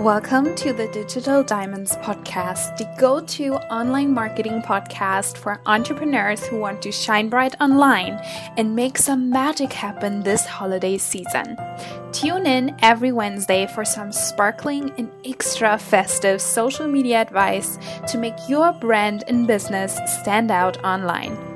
Welcome to the Digital Diamonds Podcast, the go to online marketing podcast for entrepreneurs who want to shine bright online and make some magic happen this holiday season. Tune in every Wednesday for some sparkling and extra festive social media advice to make your brand and business stand out online.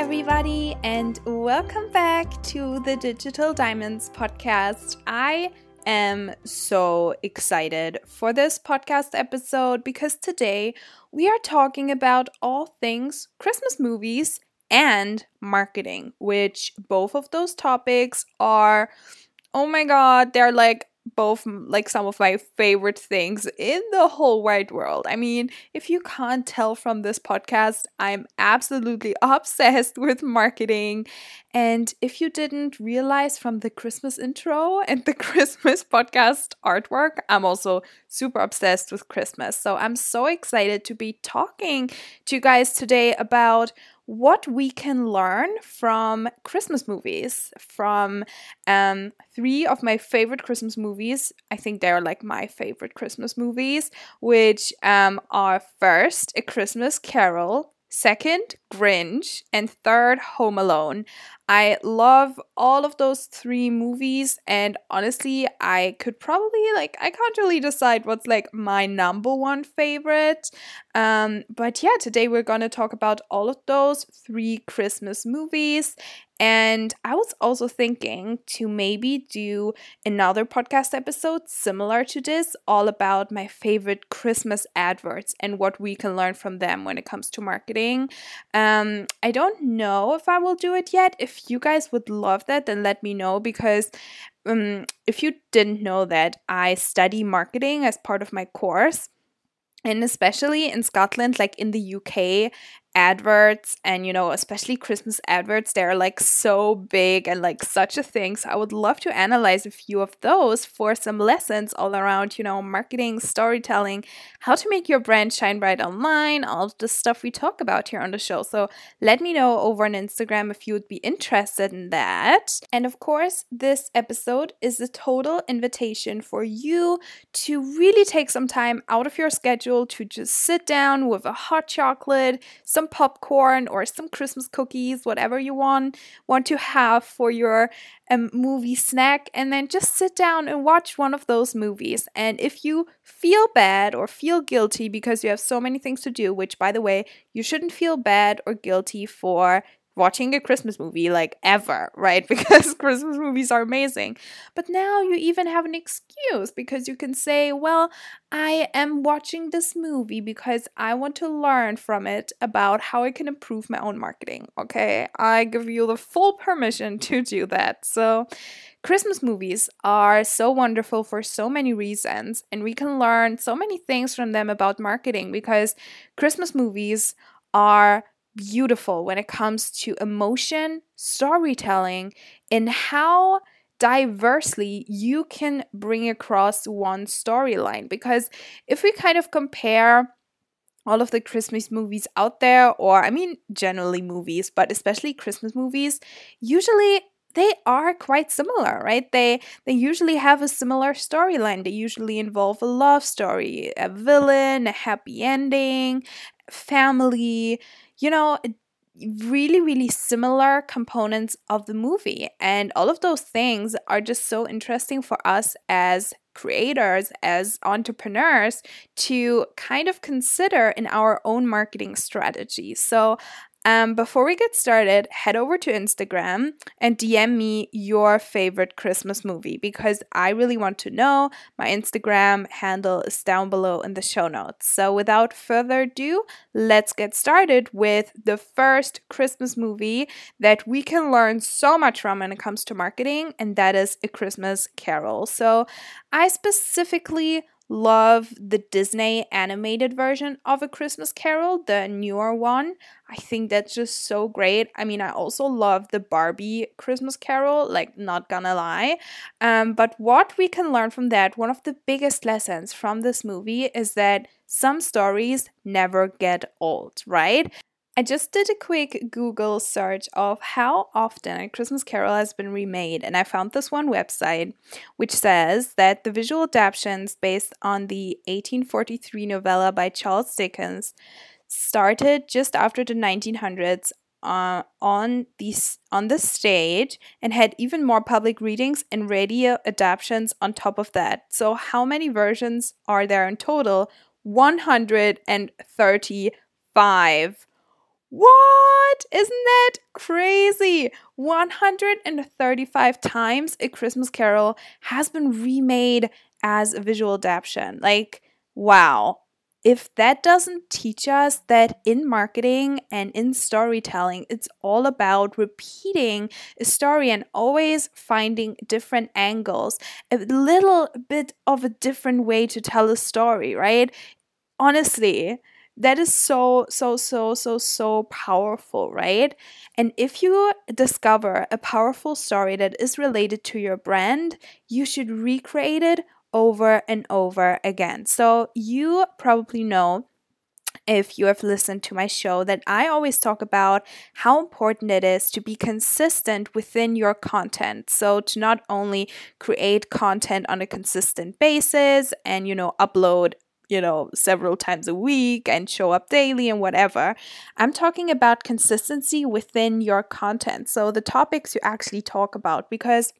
Everybody, and welcome back to the Digital Diamonds podcast. I am so excited for this podcast episode because today we are talking about all things Christmas movies and marketing, which both of those topics are, oh my god, they're like both like some of my favorite things in the whole wide world. I mean, if you can't tell from this podcast, I'm absolutely obsessed with marketing. And if you didn't realize from the Christmas intro and the Christmas podcast artwork, I'm also super obsessed with Christmas. So I'm so excited to be talking to you guys today about what we can learn from Christmas movies, from um, three of my favorite Christmas movies. I think they're like my favorite Christmas movies, which um, are first A Christmas Carol, second Grinch, and third Home Alone. I love all of those three movies, and honestly, I could probably like I can't really decide what's like my number one favorite. Um, but yeah, today we're gonna talk about all of those three Christmas movies and I was also thinking to maybe do another podcast episode similar to this, all about my favorite Christmas adverts and what we can learn from them when it comes to marketing. Um, I don't know if I will do it yet. If you guys would love that, then let me know because um, if you didn't know that, I study marketing as part of my course and especially in Scotland, like in the UK, adverts and you know especially christmas adverts they're like so big and like such a thing. So i would love to analyze a few of those for some lessons all around you know marketing storytelling how to make your brand shine bright online all the stuff we talk about here on the show. So let me know over on instagram if you would be interested in that. And of course this episode is a total invitation for you to really take some time out of your schedule to just sit down with a hot chocolate some some popcorn or some Christmas cookies, whatever you want want to have for your um, movie snack, and then just sit down and watch one of those movies. And if you feel bad or feel guilty because you have so many things to do, which by the way, you shouldn't feel bad or guilty for watching a Christmas movie like ever, right? Because Christmas movies are amazing. But now you even have an excuse because you can say, well, I am watching this movie because I want to learn from it about how I can improve my own marketing. Okay, I give you the full permission to do that. So, Christmas movies are so wonderful for so many reasons, and we can learn so many things from them about marketing because Christmas movies are beautiful when it comes to emotion, storytelling, and how diversely you can bring across one storyline. Because if we kind of compare all of the Christmas movies out there, or I mean, generally movies, but especially Christmas movies, usually they are quite similar right they they usually have a similar storyline they usually involve a love story a villain a happy ending family you know, really, really similar components of the movie. And all of those things are just so interesting for us as creators, as entrepreneurs to kind of consider in our own marketing strategy. So um, before we get started, head over to Instagram and DM me your favorite Christmas movie because I really want to know. My Instagram handle is down below in the show notes. So, without further ado, let's get started with the first Christmas movie that we can learn so much from when it comes to marketing, and that is A Christmas Carol. So, I specifically love the Disney animated version of A Christmas Carol, the newer one. I think that's just so great. I mean, I also love the Barbie Christmas Carol, like, not gonna lie. Um, but what we can learn from that, one of the biggest lessons from this movie is that some stories never get old, right? I just did a quick Google search of how often a Christmas Carol has been remade, and I found this one website which says that the visual adaptations based on the 1843 novella by Charles Dickens started just after the 1900s uh, on these on the stage and had even more public readings and radio adaptations on top of that. So how many versions are there in total? 135. What? Isn't that crazy? 135 times A Christmas Carol has been remade as a visual adaptation. Like, wow. If that doesn't teach us that in marketing and in storytelling, it's all about repeating a story and always finding different angles, a little bit of a different way to tell a story, right? Honestly, that is so so so so so powerful right and if you discover a powerful story that is related to your brand you should recreate it over and over again so you probably know if you have listened to my show that I always talk about how important it is to be consistent within your content. So to not only create content on a consistent basis and you know upload you know, several times a week and show up daily and whatever. I'm talking about consistency within your content. So the topics you actually talk about because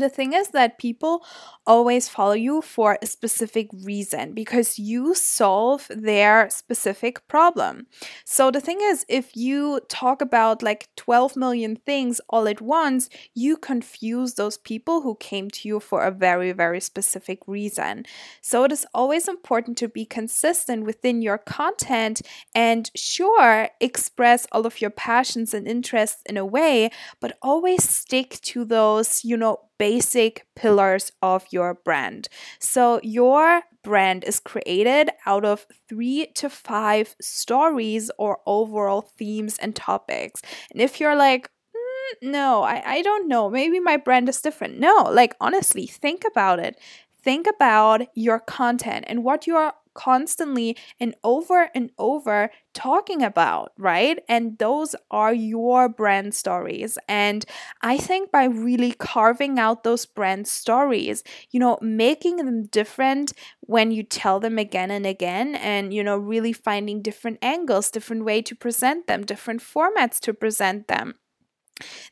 the thing is that people always follow you for a specific reason because you solve their specific problem. So the thing is, if you talk about like 12 million things all at once, you confuse those people who came to you for a very, very specific reason. So it is always important to be consistent within your content and sure, express all of your passions and interests in a way, but always stick to those, you know, basic pillars of your brand. So, your brand is created out of three to five stories or overall themes and topics. And if you're like, mm, no, I, I don't know, maybe my brand is different. No, like honestly, think about it. Think about your content and what you are constantly and over and over talking about, right? And those are your brand stories. And I think by really carving out those brand stories, you know, making them different when you tell them again and again, and, you know, really finding different angles, different way to present them, different formats to present them.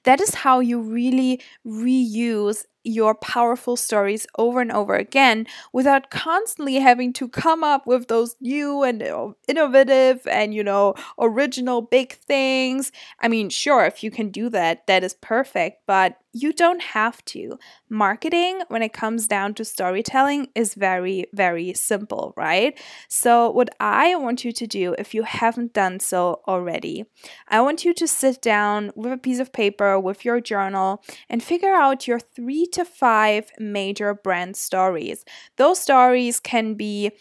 That is how you really reuse your powerful stories over and over again without constantly having to come up with those new and innovative and you know original big things. I mean sure if you can do that that is perfect but you don't have to. Marketing when it comes down to storytelling is very very simple right? So what i want you to do if you haven't done so already i want you to sit down with a piece of paper with your journal and figure out your 3 to five major brand stories. Those stories can be,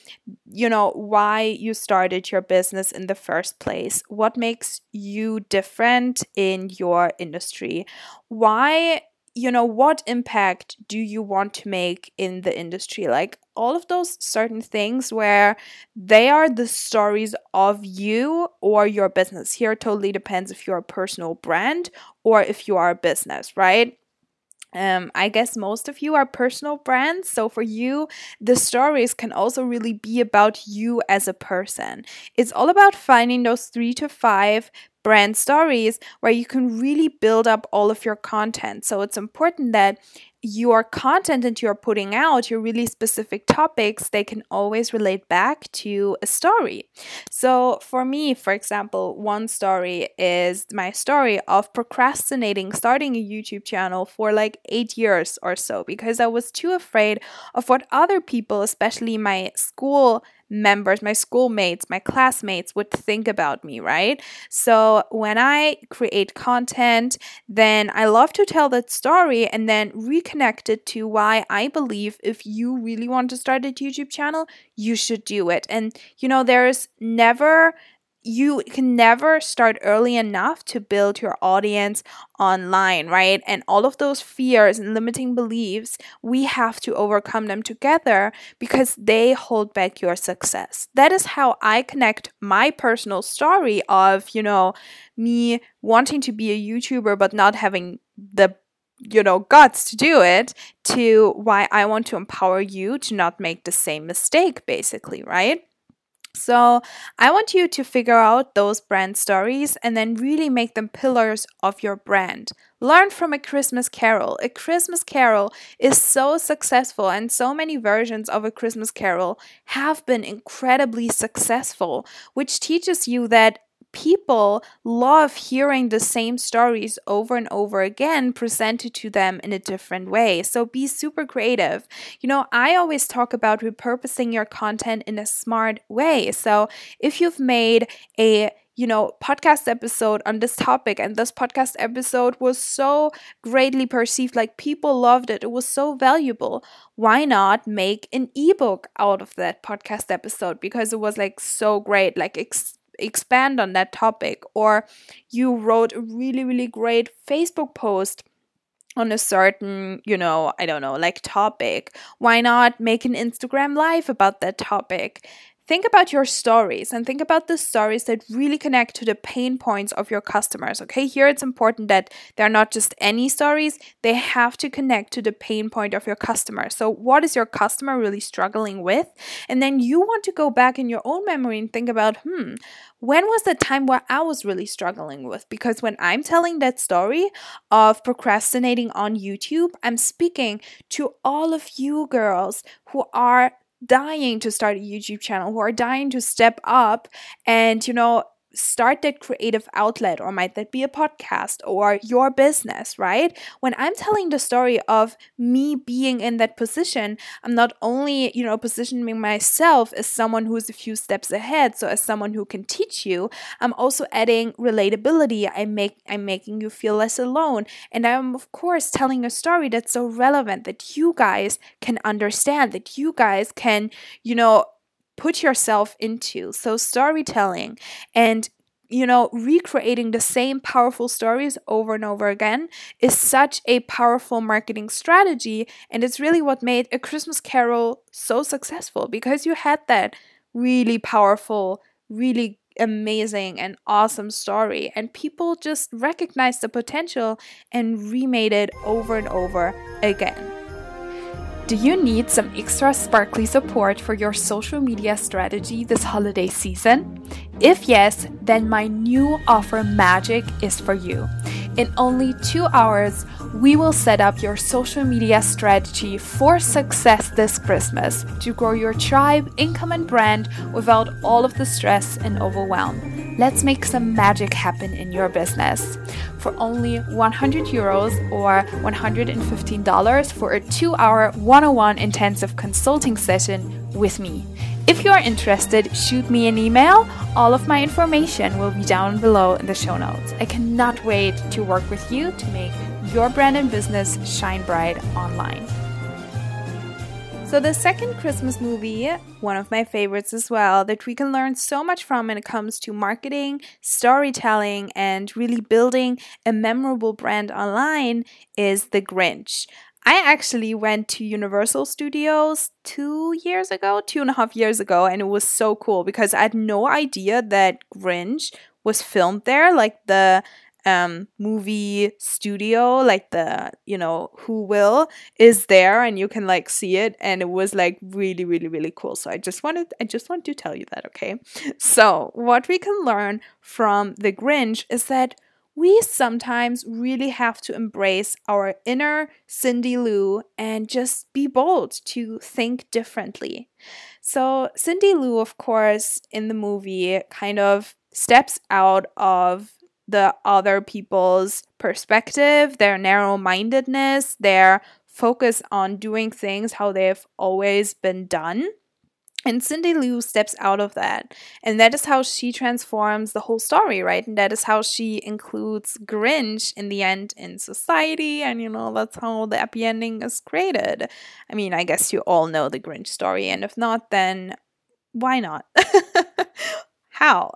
you know, why you started your business in the first place, what makes you different in your industry, why you know what impact do you want to make in the industry? Like all of those certain things where they are the stories of you or your business. Here totally depends if you're a personal brand or if you are a business right um, I guess most of you are personal brands. So for you, the stories can also really be about you as a person. It's all about finding those three to five brand stories where you can really build up all of your content. So it's important that your content that you're putting out, your really specific topics, they can always relate back to a story. So, for me, for example, one story is my story of procrastinating starting a YouTube channel for like eight years or so because I was too afraid of what other people, especially my school members, my schoolmates, my classmates would think about me, right? So when I create content, then I love to tell that story and then reconnect it to why I believe if you really want to start a YouTube channel, you should do it. And you know, there's never you can never start early enough to build your audience online, right? And all of those fears and limiting beliefs, we have to overcome them together because they hold back your success. That is how I connect my personal story of, you know, me wanting to be a YouTuber but not having the you know guts to do it to why I want to empower you to not make the same mistake basically, right? So, I want you to figure out those brand stories and then really make them pillars of your brand. Learn from A Christmas Carol. A Christmas Carol is so successful, and so many versions of A Christmas Carol have been incredibly successful, which teaches you that people love hearing the same stories over and over again presented to them in a different way. So be super creative. You know, I always talk about repurposing your content in a smart way. So if you've made a you know, podcast episode on this topic, and this podcast episode was so greatly perceived. Like people loved it, it was so valuable. Why not make an ebook out of that podcast episode because it was like so great? Like, ex- expand on that topic or you wrote a really really great facebook post on a certain, you know, I don't know, like topic. Why not make an Instagram live about that topic? Think about your stories and think about the stories that really connect to the pain points of your customers. Okay, here it's important that they're not just any stories, they have to connect to the pain point of your customer. So, what is your customer really struggling with? And then you want to go back in your own memory and think about, hmm, when was the time where I was really struggling with? Because when I'm telling that story of procrastinating on YouTube, I'm speaking to all of you girls who are dying to start a YouTube channel, who are dying to step up and, you know, start that creative outlet, or might that be a podcast or your business, right? When I'm telling the story of me being in that position, I'm not only, you know, positioning myself as someone who's a few steps ahead, so as someone who can teach you, I'm also adding relatability. I make I'm making you feel less alone. And I'm of course telling a story that's so relevant that you guys can understand, that you guys can, you know, put yourself into. So, storytelling and you know, recreating the same powerful stories over and over again is such a powerful marketing strategy. And it's really what made A Christmas Carol so successful because you had that really powerful, really amazing, and awesome story. And people just recognized the potential and remade it over and over again. Do you need some extra sparkly support for your social media strategy this holiday season? If yes, then my new offer Magic is for you. In only two hours, we will set up your social media strategy for success this Christmas to grow your tribe, income, and brand without all of the stress and overwhelm. Let's make some magic happen in your business. For only 100 euros or $115 for a two hour 101 intensive consulting session with me. If you are interested, shoot me an email. All of my information will be down below in the show notes. I cannot wait to work with you to make your brand and business shine bright online. So, the second Christmas movie, one of my favorites as well, that we can learn so much from when it comes to marketing, storytelling, and really building a memorable brand online is The Grinch. I actually went to Universal Studios two years ago, two and a half years ago, and it was so cool because I had no idea that Grinch was filmed there. Like the um, movie studio, like the, you know, Whoville is there and you can like see it. And it was like really, really, really cool. So I just wanted, I just want to tell you that, okay? So what we can learn from the Grinch is that we sometimes really have to embrace our inner Cindy Lou and just be bold to think differently. So, Cindy Lou, of course, in the movie kind of steps out of the other people's perspective, their narrow mindedness, their focus on doing things how they've always been done. And Cindy Lou steps out of that. And that is how she transforms the whole story, right? And that is how she includes Grinch in the end in society. And, you know, that's how the happy ending is created. I mean, I guess you all know the Grinch story. And if not, then why not? how?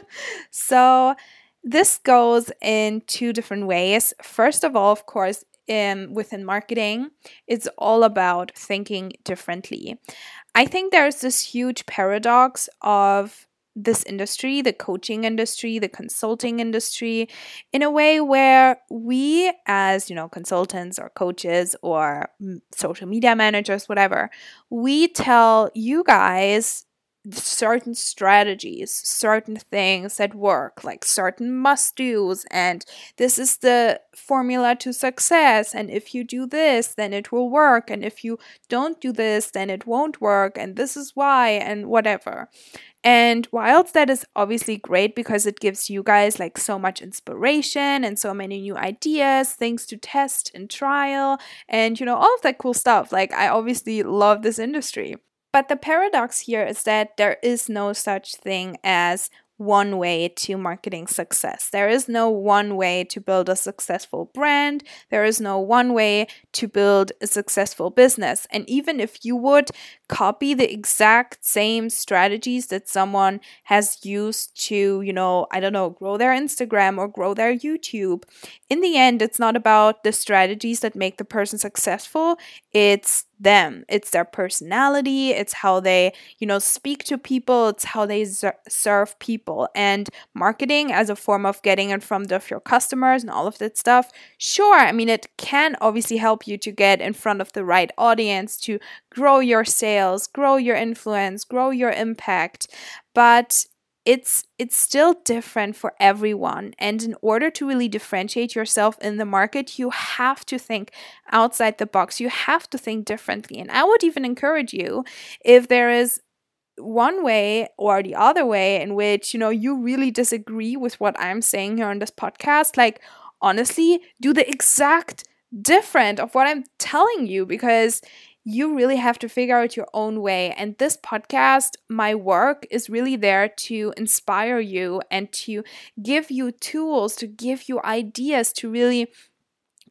so, this goes in two different ways. First of all, of course, in, within marketing, it's all about thinking differently. I think there's this huge paradox of this industry, the coaching industry, the consulting industry, in a way where we, as you know, consultants or coaches or social media managers, whatever, we tell you guys certain strategies, certain things that work, like certain must do's, and this is the formula to success. And if you do this, then it will work. And if you don't do this, then it won't work. And this is why, and whatever. And whilst that is obviously great because it gives you guys like so much inspiration and so many new ideas, things to test and trial, and you know, all of that cool stuff. Like, I obviously love this industry. But the paradox here is that there is no such thing as one way to marketing success. There is no one way to build a successful brand. There is no one way to build a successful business. And even if you would copy the exact same strategies that someone has used to, you know, I don't know, grow their Instagram or grow their YouTube, in the end, it's not about the strategies that make the person successful. It's them. It's their personality. It's how they, you know, speak to people. It's how they serve people. And marketing as a form of getting in front of your customers and all of that stuff, sure, I mean, it can obviously help you to get in front of the right audience, to grow your sales, grow your influence, grow your impact. But it's it's still different for everyone. And in order to really differentiate yourself in the market you have to think outside the box. You have to think differently. And i would even encourage you if there is one way or the other way in which you know you really disagree with what i'm saying here on this podcast like honestly do the exact different of what i'm telling you because you really have to figure out your own way. And this podcast, my work, is really there to inspire you and to give you tools, to give you ideas to really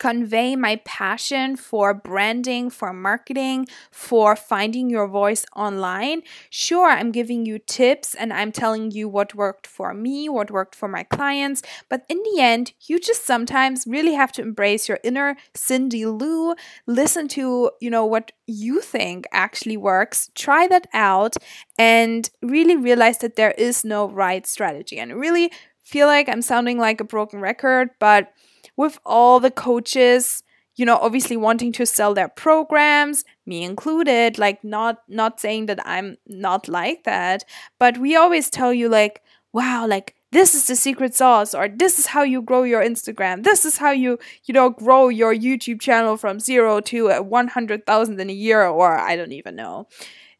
convey my passion for branding, for marketing, for finding your voice online. Sure, I'm giving you tips and I'm telling you what worked for me, what worked for my clients, but in the end, you just sometimes really have to embrace your inner Cindy Lou, listen to, you know, what you think actually works, try that out and really realize that there is no right strategy. And really feel like I'm sounding like a broken record, but with all the coaches you know obviously wanting to sell their programs me included like not not saying that i'm not like that but we always tell you like wow like this is the secret sauce or this is how you grow your instagram. This is how you you know grow your youtube channel from 0 to 100,000 in a year or i don't even know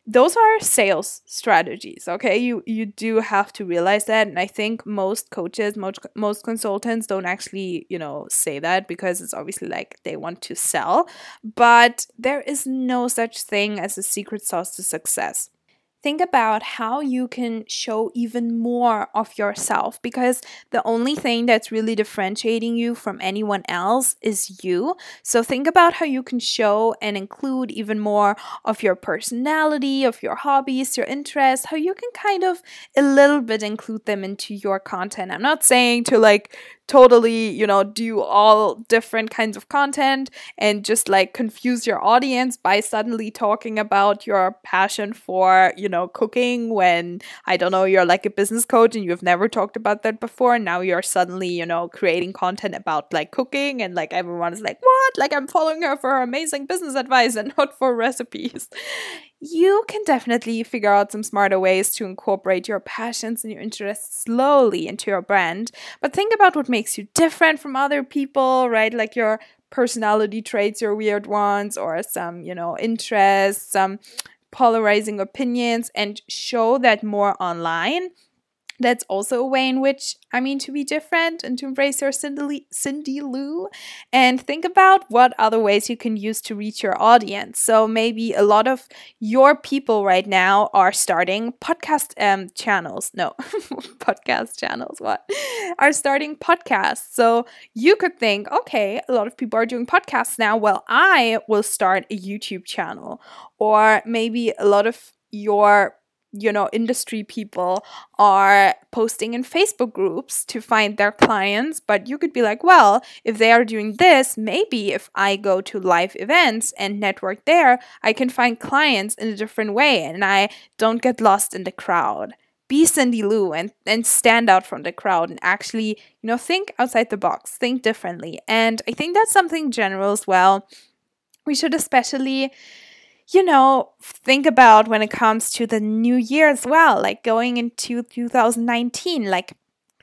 those are sales strategies okay? You you do have to realize that and i think most coaches most most consultants don't actually you know say that because it's obviously like they want to sell but there is no such thing as a secret sauce to success think about how you can show even more of yourself because the only thing that's really differentiating you from anyone else is you. So think about how you can show and include even more of your personality, of your hobbies, your interests, how you can kind of a little bit include them into your content. I'm not saying to like totally, you know, do all different kinds of content and just like confuse your audience by suddenly talking about your passion for, you know, cooking when I don't know, you're like a business coach and you've never talked about that before. And now you're suddenly, you know, creating content about like cooking and like everyone is like, what? Like I'm following her for her amazing business advice and not for recipes you can definitely figure out some smarter ways to incorporate your passions and your interests slowly into your brand. But think about what makes you different from other people, right? Like your personality traits, your weird ones, or some, you know, interests, some polarizing opinions, and show that more online that's also a way in which I mean to be different and to embrace your Cindy, Cindy Lou and think about what other ways you can use to reach your audience. So maybe a lot of your people right now are starting podcast um, channels. No, podcast channels. What are starting podcasts? So you could think, okay, a lot of people are doing podcasts now. Well, I will start a YouTube channel, or maybe a lot of your you know, industry people are posting in Facebook groups to find their clients. But you could be like, well, if they are doing this, maybe if I go to live events and network there, I can find clients in a different way and I don't get lost in the crowd. Be Cindy Lou and, and stand out from the crowd and actually, you know, think outside the box, think differently. And I think that's something general as well. We should especially you know, think about when it comes to the new year as well, like going into 2019, like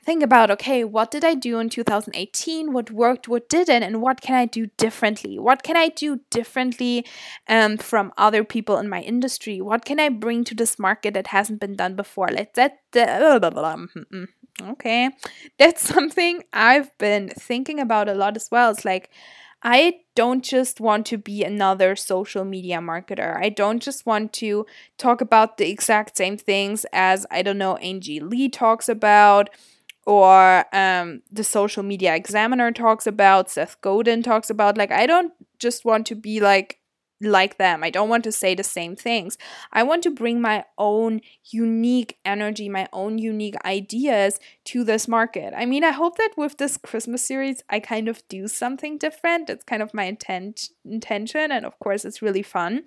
think about okay, what did I do in 2018? What worked, what didn't, and what can I do differently? What can I do differently um, from other people in my industry? What can I bring to this market that hasn't been done before? Like that, okay, that's something I've been thinking about a lot as well. It's like, I don't just want to be another social media marketer. I don't just want to talk about the exact same things as, I don't know, Angie Lee talks about or um, the social media examiner talks about, Seth Godin talks about. Like, I don't just want to be like like them. I don't want to say the same things. I want to bring my own unique energy, my own unique ideas to this market. I mean, I hope that with this Christmas series, I kind of do something different. It's kind of my intent intention, and of course, it's really fun.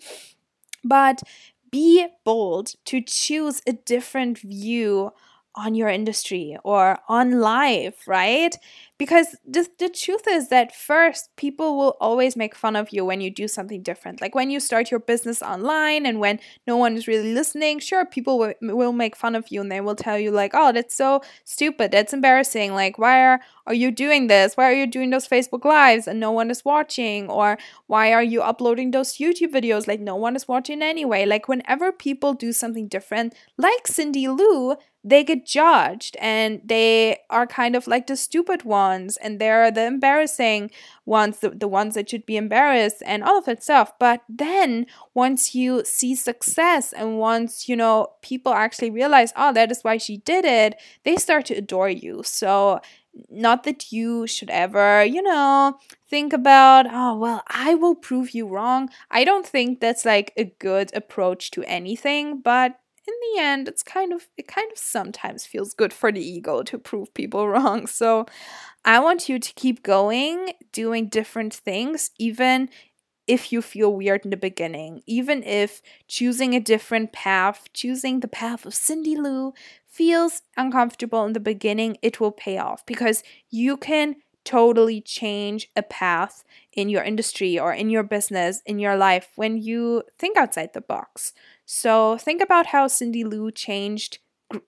But be bold to choose a different view on your industry or on life, right? Because the, the truth is that first, people will always make fun of you when you do something different. Like when you start your business online and when no one is really listening, sure, people will, will make fun of you and they will tell you, like, oh, that's so stupid. That's embarrassing. Like, why are, are you doing this? Why are you doing those Facebook Lives and no one is watching? Or why are you uploading those YouTube videos? Like, no one is watching anyway. Like, whenever people do something different, like Cindy Lou, they get judged and they are kind of like the stupid ones and they're the embarrassing ones the, the ones that should be embarrassed and all of that stuff but then once you see success and once you know people actually realize oh that is why she did it they start to adore you so not that you should ever, you know, think about, oh, well, I will prove you wrong. I don't think that's like a good approach to anything, but in the end it's kind of it kind of sometimes feels good for the ego to prove people wrong. So i want you to keep going doing different things even if you feel weird in the beginning even if choosing a different path choosing the path of cindy lou feels uncomfortable in the beginning it will pay off because you can totally change a path in your industry or in your business in your life when you think outside the box so think about how Cindy Lou changed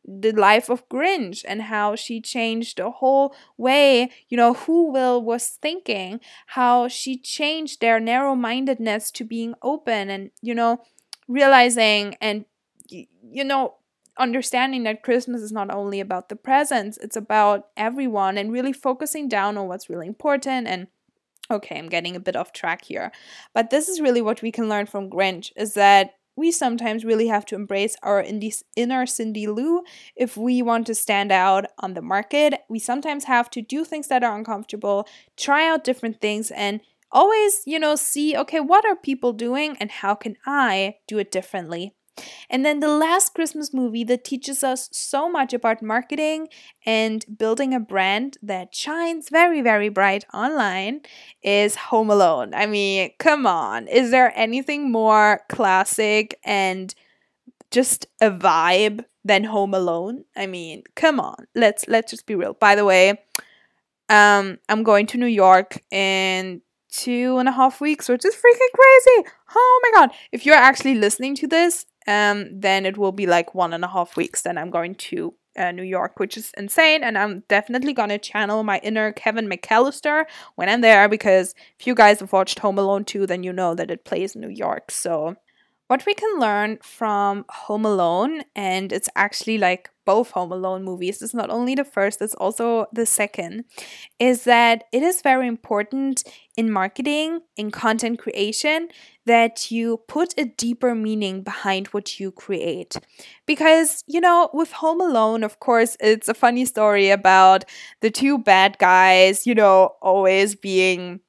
the life of Grinch and how she changed the whole way, you know, Whoville was thinking, how she changed their narrow mindedness to being open and, you know, realizing and, you know, understanding that Christmas is not only about the presents, it's about everyone and really focusing down on what's really important and okay, I'm getting a bit off track here. But this is really what we can learn from Grinch is that we sometimes really have to embrace our inner Cindy Lou if we want to stand out on the market. We sometimes have to do things that are uncomfortable, try out different things, and always, you know, see okay, what are people doing and how can I do it differently? And then the last Christmas movie that teaches us so much about marketing and building a brand that shines very, very bright online is Home Alone. I mean, come on. Is there anything more classic and just a vibe than Home Alone? I mean, come on. Let's let's just be real. By the way, um, I'm going to New York in two and a half weeks, which is freaking crazy. Oh my god. If you're actually listening to this um, then it will be like one and a half weeks. Then I'm going to uh, New York, which is insane. And I'm definitely gonna channel my inner Kevin McCallister when I'm there because if you guys have watched Home Alone 2, then you know that it plays New York. So what we can learn from Home Alone, and it's actually like both Home Alone movies, it's not only the first, it's also the second, is that it is very important in marketing, in content creation, that you put a deeper meaning behind what you create. Because, you know, with Home Alone, of course, it's a funny story about the two bad guys, you know, always being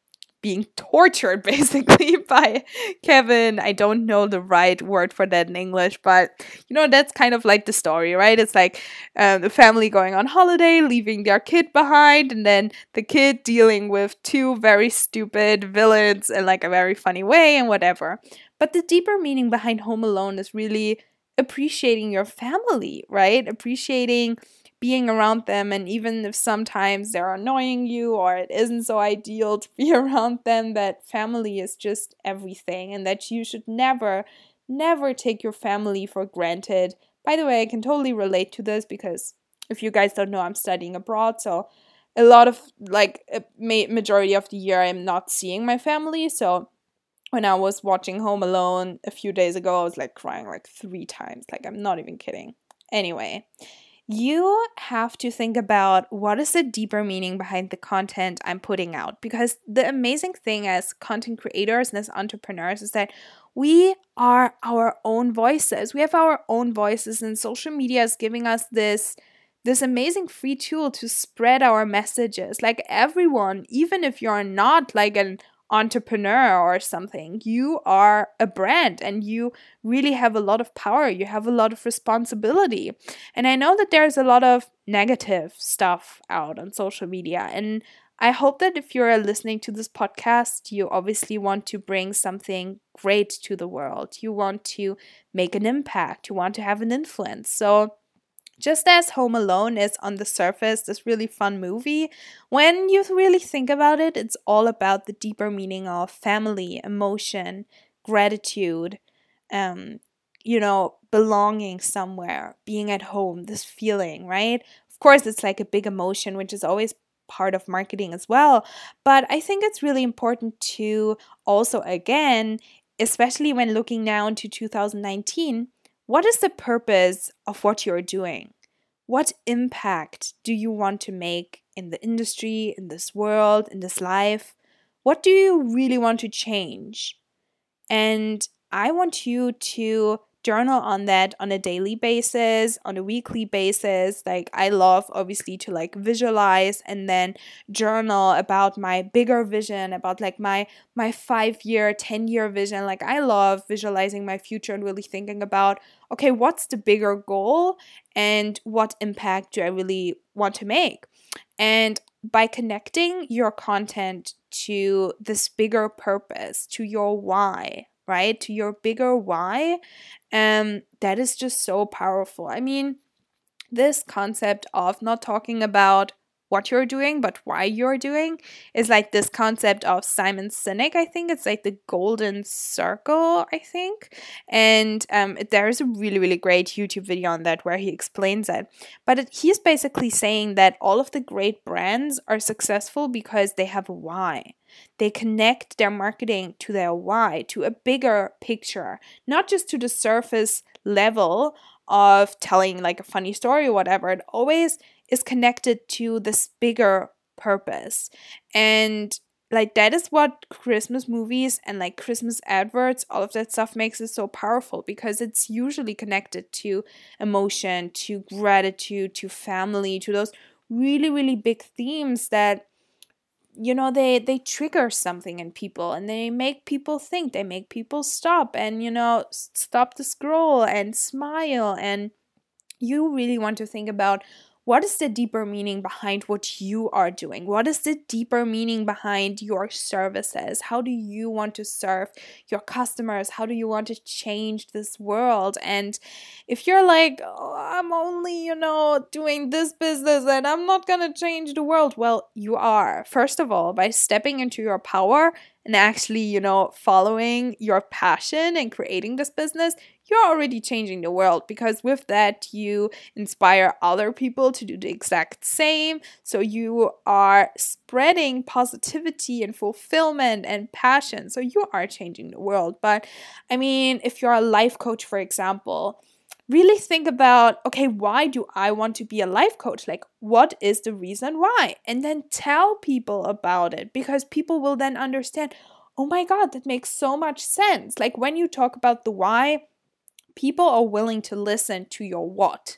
being tortured basically by Kevin. I don't know the right word for that in English, but you know, that's kind of like the story, right? It's like um, the family going on holiday, leaving their kid behind, and then the kid dealing with two very stupid villains in like a very funny way and whatever. But the deeper meaning behind Home Alone is really appreciating your family, right? Appreciating being around them and even if sometimes they're annoying you or it isn't so ideal to be around them that family is just everything and that you should never never take your family for granted. By the way i can totally relate to this because if you guys don't know i'm studying abroad so a lot of like a majority of the year i'm not seeing my family so when i was watching home alone a few days ago i was like crying like three times like i'm not even kidding. Anyway you have to think about what is the deeper meaning behind the content I'm putting out. Because the amazing thing as content creators and as entrepreneurs is that we are our own voices. We have our own voices, and social media is giving us this this amazing free tool to spread our messages. Like everyone, even if you're not like an entrepreneur or something. You are a brand and you really have a lot of power. You have a lot of responsibility. And I know that there's a lot of negative stuff out on social media. And I hope that if you're listening to this podcast, you obviously want to bring something great to the world. You want to make an impact. You want to have an influence. So, just as Home Alone is on the surface this really fun movie, when you really think about it, it's all about the deeper meaning of family, emotion, gratitude, um, you know, belonging somewhere, being at home, this feeling, right? Of course, it's like a big emotion, which is always part of marketing as well. But I think it's really important to also, again, especially when looking now into 2019, what is the purpose of what you're doing? What impact do you want to make in the industry, in this world, in this life? What do you really want to change? And I want you to journal on that on a daily basis, on a weekly basis. Like I love obviously to like visualize and then journal about my bigger vision, about like my my 5 year, 10 year vision. Like I love visualizing my future and really thinking about okay, what's the bigger goal and what impact do I really want to make? And by connecting your content to this bigger purpose, to your why, right? To your bigger why. Um, that is just so powerful. I mean, this concept of not talking about what you're doing, but why you're doing is like this concept of Simon Sinek. I think it's like the golden circle, I think. And um, there's a really, really great YouTube video on that where he explains it. But it, he's basically saying that all of the great brands are successful because they have a why. They connect their marketing to their why, to a bigger picture, not just to the surface level of telling like a funny story or whatever. It always is connected to this bigger purpose. And like that is what Christmas movies and like Christmas adverts, all of that stuff makes it so powerful because it's usually connected to emotion, to gratitude, to family, to those really, really big themes that you know they they trigger something in people and they make people think they make people stop and you know stop the scroll and smile and you really want to think about what is the deeper meaning behind what you are doing? What is the deeper meaning behind your services? How do you want to serve your customers? How do you want to change this world? And if you're like, oh, I'm only, you know, doing this business and I'm not going to change the world, well, you are. First of all, by stepping into your power and actually, you know, following your passion and creating this business, you're already changing the world because with that, you inspire other people to do the exact same. So you are spreading positivity and fulfillment and passion. So you are changing the world. But I mean, if you're a life coach, for example, really think about okay, why do I want to be a life coach? Like, what is the reason why? And then tell people about it because people will then understand. Oh my God, that makes so much sense. Like when you talk about the why, people are willing to listen to your what.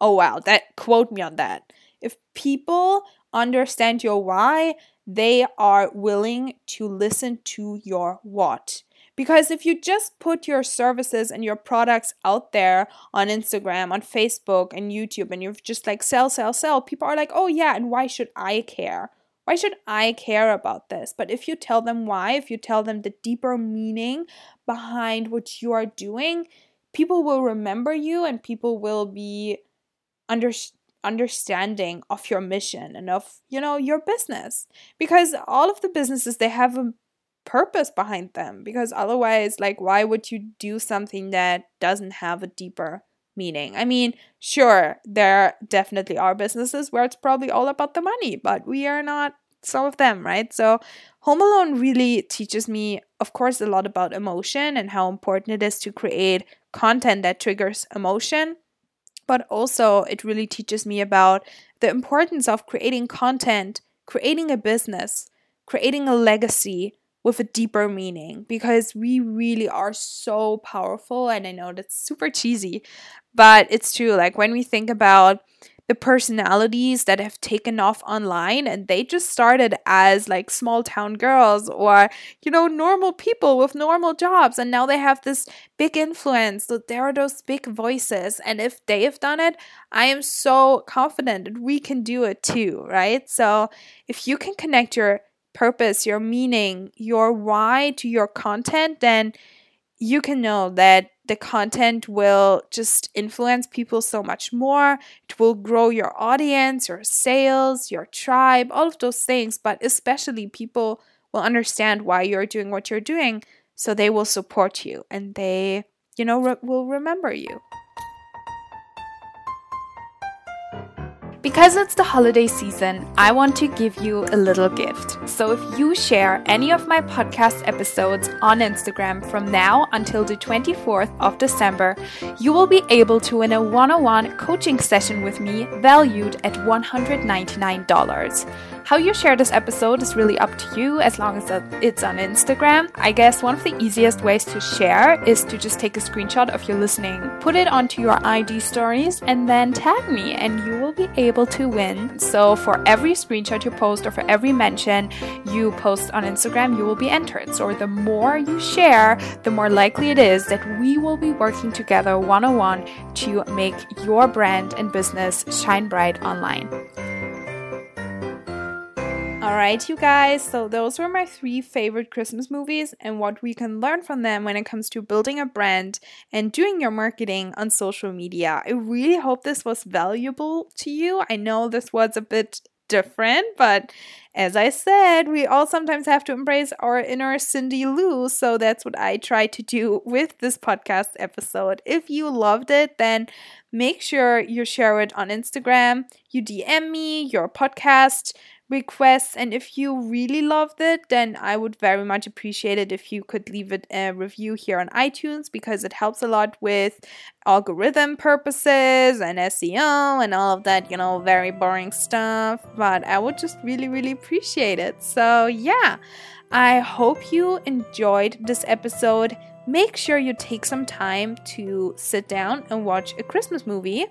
Oh wow, that quote me on that. If people understand your why, they are willing to listen to your what. Because if you just put your services and your products out there on Instagram, on Facebook, and YouTube, and you're just like sell, sell, sell, people are like, oh yeah, and why should I care? Why should I care about this? But if you tell them why, if you tell them the deeper meaning behind what you are doing, people will remember you and people will be under, understanding of your mission and of you know your business. Because all of the businesses they have a purpose behind them. Because otherwise like why would you do something that doesn't have a deeper meaning? I mean sure there definitely are businesses where it's probably all about the money but we are not some of them right so home alone really teaches me of course a lot about emotion and how important it is to create content that triggers emotion but also it really teaches me about the importance of creating content creating a business creating a legacy with a deeper meaning because we really are so powerful. And I know that's super cheesy, but it's true. Like when we think about the personalities that have taken off online and they just started as like small town girls or you know normal people with normal jobs and now they have this big influence. So there are those big voices and if they have done it i am so confident that we can do it too right? So if you can connect your purpose, your meaning, your why to your content, then you can know that the content will just influence people so much more. It will grow your audience, your sales, your tribe, all of those things. But especially, people will understand why you're doing what you're doing. So they will support you and they, you know, re- will remember you. Because it's the holiday season, I want to give you a little gift. So if you share any of my podcast episodes on Instagram from now until the 24th of December, you will be able to win a one on one coaching session with me valued at $199. How you share this episode is really up to you as long as it's on Instagram. I guess one of the easiest ways to share is to just take a screenshot of your listening, put it onto your IG stories, and then tag me, and you will be able to win. So, for every screenshot you post or for every mention you post on Instagram, you will be entered. So, the more you share, the more likely it is that we will be working together one on one to make your brand and business shine bright online. Alright, you guys, so those were my three favorite Christmas movies and what we can learn from them when it comes to building a brand and doing your marketing on social media. I really hope this was valuable to you. I know this was a bit different, but as I said, we all sometimes have to embrace our inner Cindy Lou. So that's what I try to do with this podcast episode. If you loved it, then make sure you share it on Instagram, you DM me your podcast requests. And if you really loved it, then I would very much appreciate it if you could leave it a review here on iTunes because it helps a lot with algorithm purposes and SEO and all of that, you know, very boring stuff. But I would just really, really appreciate it. So, yeah, I hope you enjoyed this episode. Make sure you take some time to sit down and watch a Christmas movie.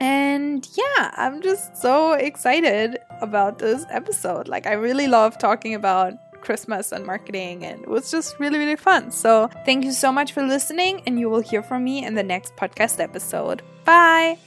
And yeah, I'm just so excited about this episode. Like, I really love talking about Christmas and marketing, and it was just really, really fun. So, thank you so much for listening, and you will hear from me in the next podcast episode. Bye.